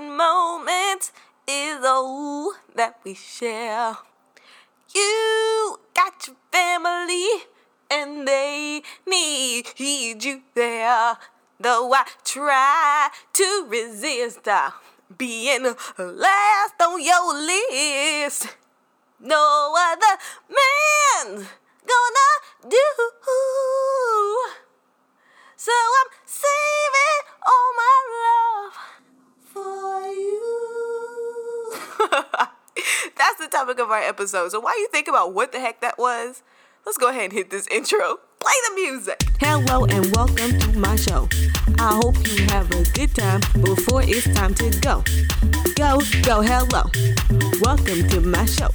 stolen moment is all that we share. You got your family, and they need you there. Though I try to resist uh, being last on your list, no other man's gonna do. So I'm saving all my love for you. That's the topic of our episode. So while you think about what the heck that was, let's go ahead and hit this intro. Play the music. Hello and welcome to my show. I hope you have a good time before it's time to go. Go, go, hello. Welcome to my show.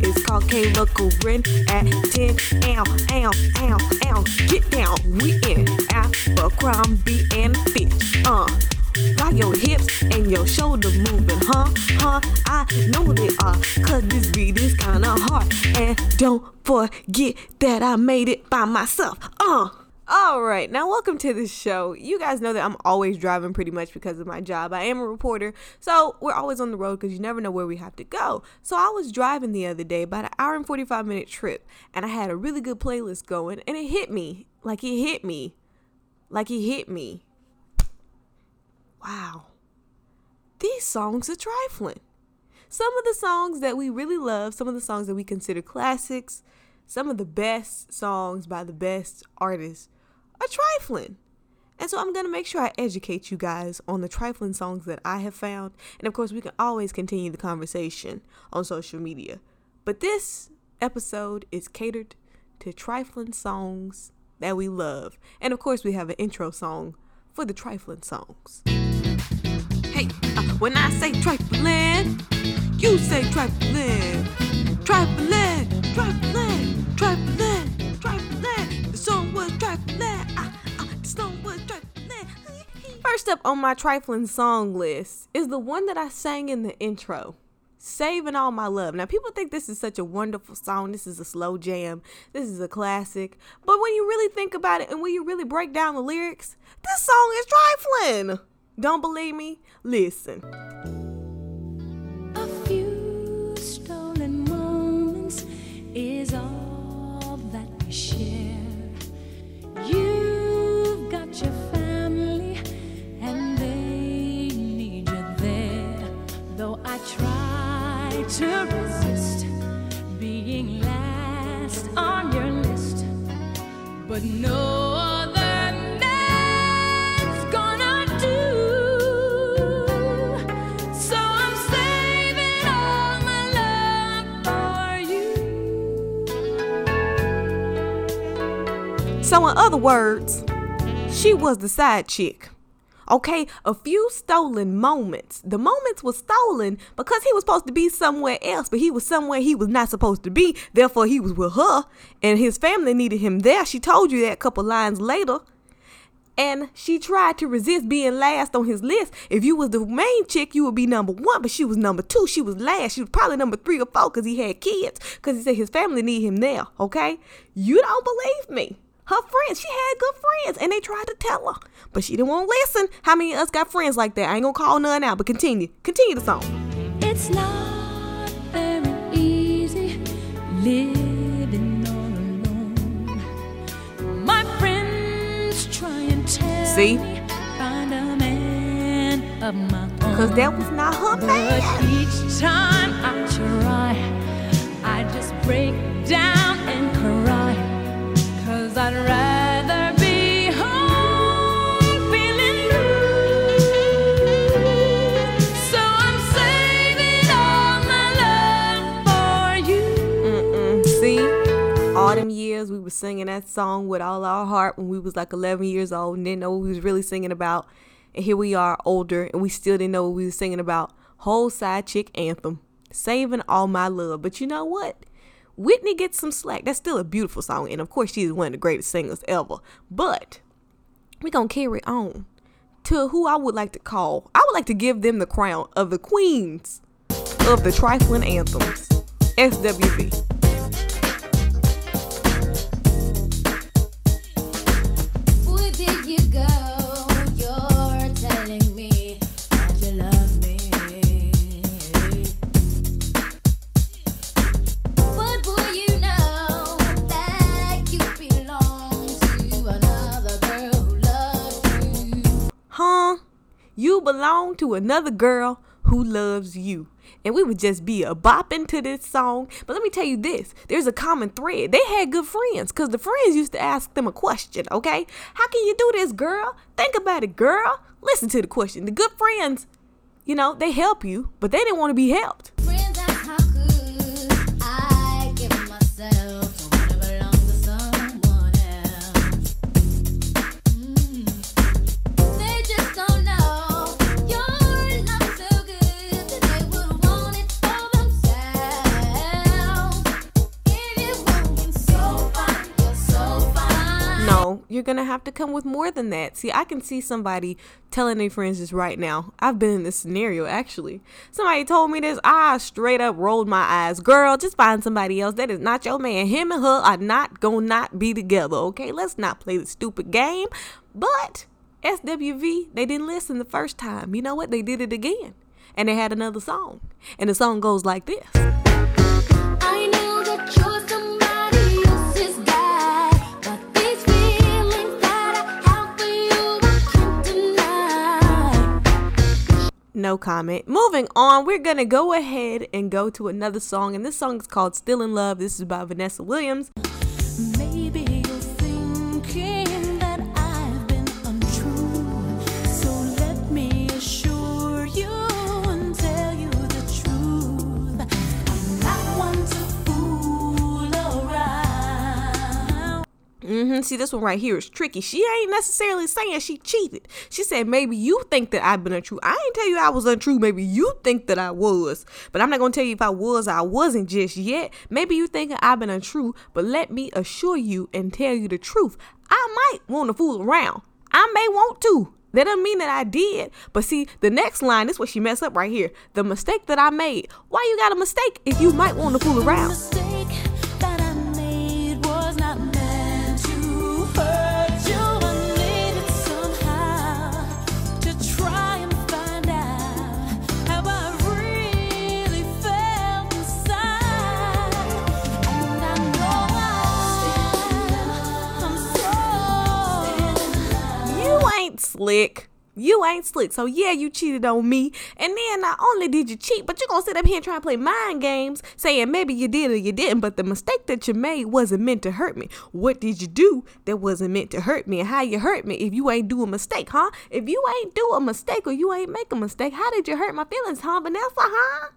It's called Kayla Corinne at 10. Ow, ow, ow, ow. Get down. We in Abercrombie and Fitch. Uh. Got your hips and your shoulder moving, huh? Huh? I know they are, cause this beat is kinda hard. And don't forget that I made it by myself. Uh. All right, now welcome to the show. You guys know that I'm always driving pretty much because of my job. I am a reporter, so we're always on the road because you never know where we have to go. So I was driving the other day, about an hour and 45 minute trip, and I had a really good playlist going, and it hit me. Like it hit me. Like it hit me. Wow. These songs are trifling. Some of the songs that we really love, some of the songs that we consider classics, some of the best songs by the best artists are trifling. And so I'm going to make sure I educate you guys on the trifling songs that I have found. And of course, we can always continue the conversation on social media. But this episode is catered to trifling songs that we love. And of course, we have an intro song for the trifling songs. Hey, uh, when I say trifling, you say trifling. Trifling, trifling, trifling, trifling. Uh, uh, the song was trifling. First up on my trifling song list is the one that I sang in the intro. Saving All My Love. Now, people think this is such a wonderful song. This is a slow jam. This is a classic. But when you really think about it and when you really break down the lyrics, this song is trifling. Don't believe me? Listen. A few stolen moments is all that we share. You've got your family, and they need you there. Though I try to resist being last on your list, but no So, in other words, she was the side chick. Okay, a few stolen moments. The moments were stolen because he was supposed to be somewhere else, but he was somewhere he was not supposed to be. Therefore, he was with her, and his family needed him there. She told you that a couple lines later. And she tried to resist being last on his list. If you was the main chick, you would be number one, but she was number two. She was last. She was probably number three or four because he had kids. Because he said his family need him there. Okay, you don't believe me. Her friends, she had good friends, and they tried to tell her, but she didn't want to listen. How many of us got friends like that? I ain't gonna call none out, but continue, continue the song. It's not very easy living all alone. My friends try and tell See? me find a man of my own. Cause that was not her But man. each time I try, I just break down them years we was singing that song with all our heart when we was like 11 years old and didn't know what we was really singing about. And here we are older and we still didn't know what we was singing about. Whole side chick anthem, saving all my love. But you know what? Whitney gets some slack. That's still a beautiful song, and of course she's one of the greatest singers ever. But we're gonna carry on to who I would like to call. I would like to give them the crown of the queens of the trifling anthems. SWV. Belong to another girl who loves you. And we would just be a bopping to this song. But let me tell you this there's a common thread. They had good friends because the friends used to ask them a question, okay? How can you do this, girl? Think about it, girl. Listen to the question. The good friends, you know, they help you, but they didn't want to be helped. You're gonna have to come with more than that. See, I can see somebody telling their friends this right now. I've been in this scenario actually. Somebody told me this, I straight up rolled my eyes. Girl, just find somebody else. That is not your man. Him and her are not gonna not be together, okay? Let's not play the stupid game. But SWV, they didn't listen the first time. You know what? They did it again. And they had another song. And the song goes like this. No comment. Moving on, we're gonna go ahead and go to another song, and this song is called Still in Love. This is by Vanessa Williams. Hmm See, this one right here is tricky. She ain't necessarily saying she cheated. She said maybe you think that I've been untrue. I ain't tell you I was untrue. Maybe you think that I was, but I'm not gonna tell you if I was or I wasn't just yet. Maybe you think I've been untrue, but let me assure you and tell you the truth. I might want to fool around. I may want to. That doesn't mean that I did. But see, the next line is what she messed up right here. The mistake that I made. Why you got a mistake if you might want to fool around? Slick. You ain't slick. So yeah, you cheated on me. And then not only did you cheat, but you're gonna sit up here and try and play mind games, saying maybe you did or you didn't, but the mistake that you made wasn't meant to hurt me. What did you do that wasn't meant to hurt me? And how you hurt me if you ain't do a mistake, huh? If you ain't do a mistake or you ain't make a mistake, how did you hurt my feelings, huh, Vanessa, huh?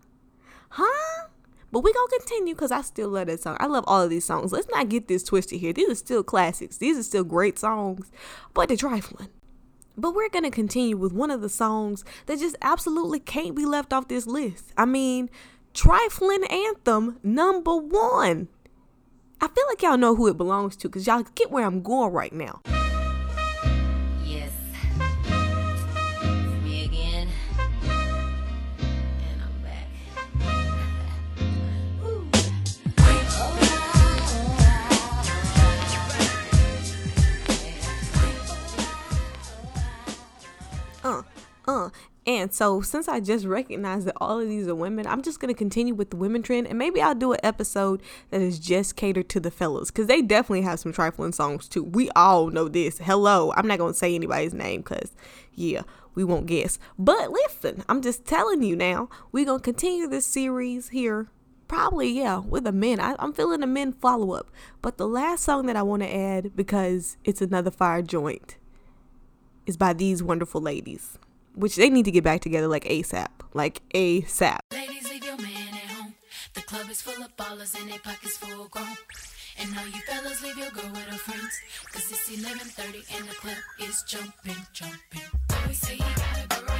Huh? But we gonna continue because I still love that song. I love all of these songs. Let's not get this twisted here. These are still classics. These are still great songs, but they're trifling. But we're gonna continue with one of the songs that just absolutely can't be left off this list. I mean, trifling anthem number one. I feel like y'all know who it belongs to because y'all get where I'm going right now. So, since I just recognized that all of these are women, I'm just gonna continue with the women trend, and maybe I'll do an episode that is just catered to the fellas, cause they definitely have some trifling songs too. We all know this. Hello, I'm not gonna say anybody's name, cause yeah, we won't guess. But listen, I'm just telling you now, we're gonna continue this series here. Probably, yeah, with the men. I, I'm feeling a men follow up. But the last song that I want to add, because it's another fire joint, is by these wonderful ladies, which they need to get back together like ASAP. Like ASAP. Ladies, leave your man at home. The club is full of ballers and they pockets full grown. And all you fellas, leave your girl with her friends. Cause it's 11.30 and the club is jumping, jumping. We say you got a girl,